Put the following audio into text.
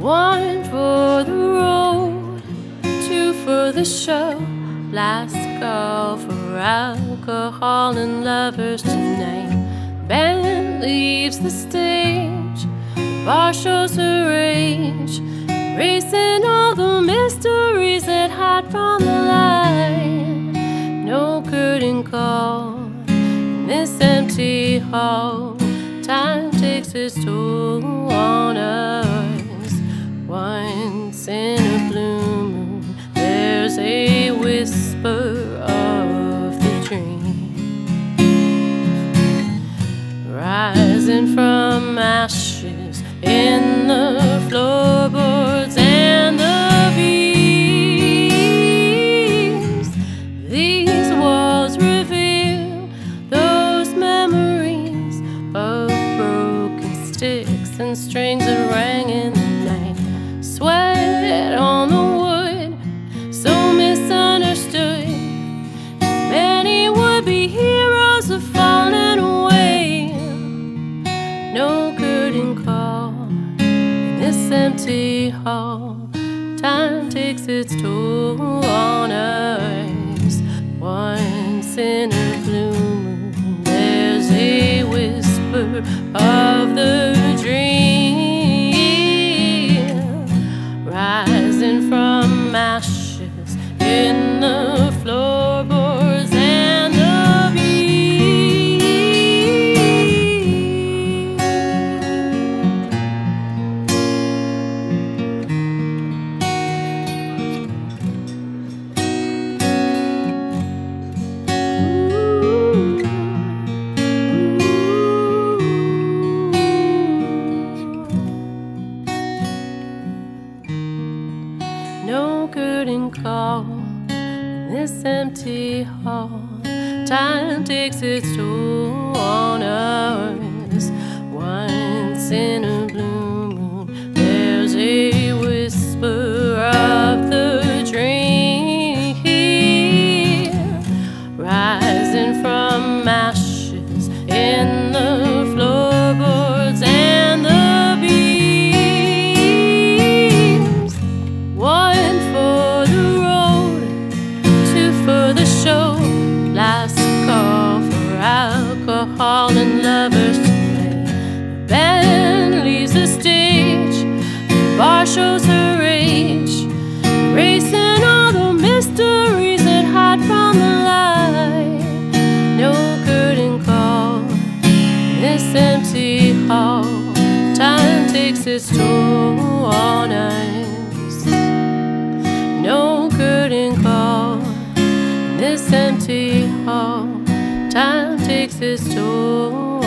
One for the road, two for the show. Last call for alcohol and lovers tonight. Band leaves the stage, the bar shows her rage, racing all the mysteries that hide from the light. No curtain call in this empty hall. Time takes its toll. Rising from ashes in the floorboards and the beams. These walls reveal those memories of broken sticks and strings that rang in the night. Sweat on the wood, so misunderstood. Many would be heroes empty hall. Time takes its toll on us. Once in a blue moon, there's a whisper of the curtain call in this empty hall. Time takes its toll on us. Once in a blue moon, there's a whisper of the dream rising from ashes in shows her rage. Racing all the mysteries that hide from the light. No curtain call this empty hall. Time takes its toll on us. No curtain call this empty hall. Time takes its toll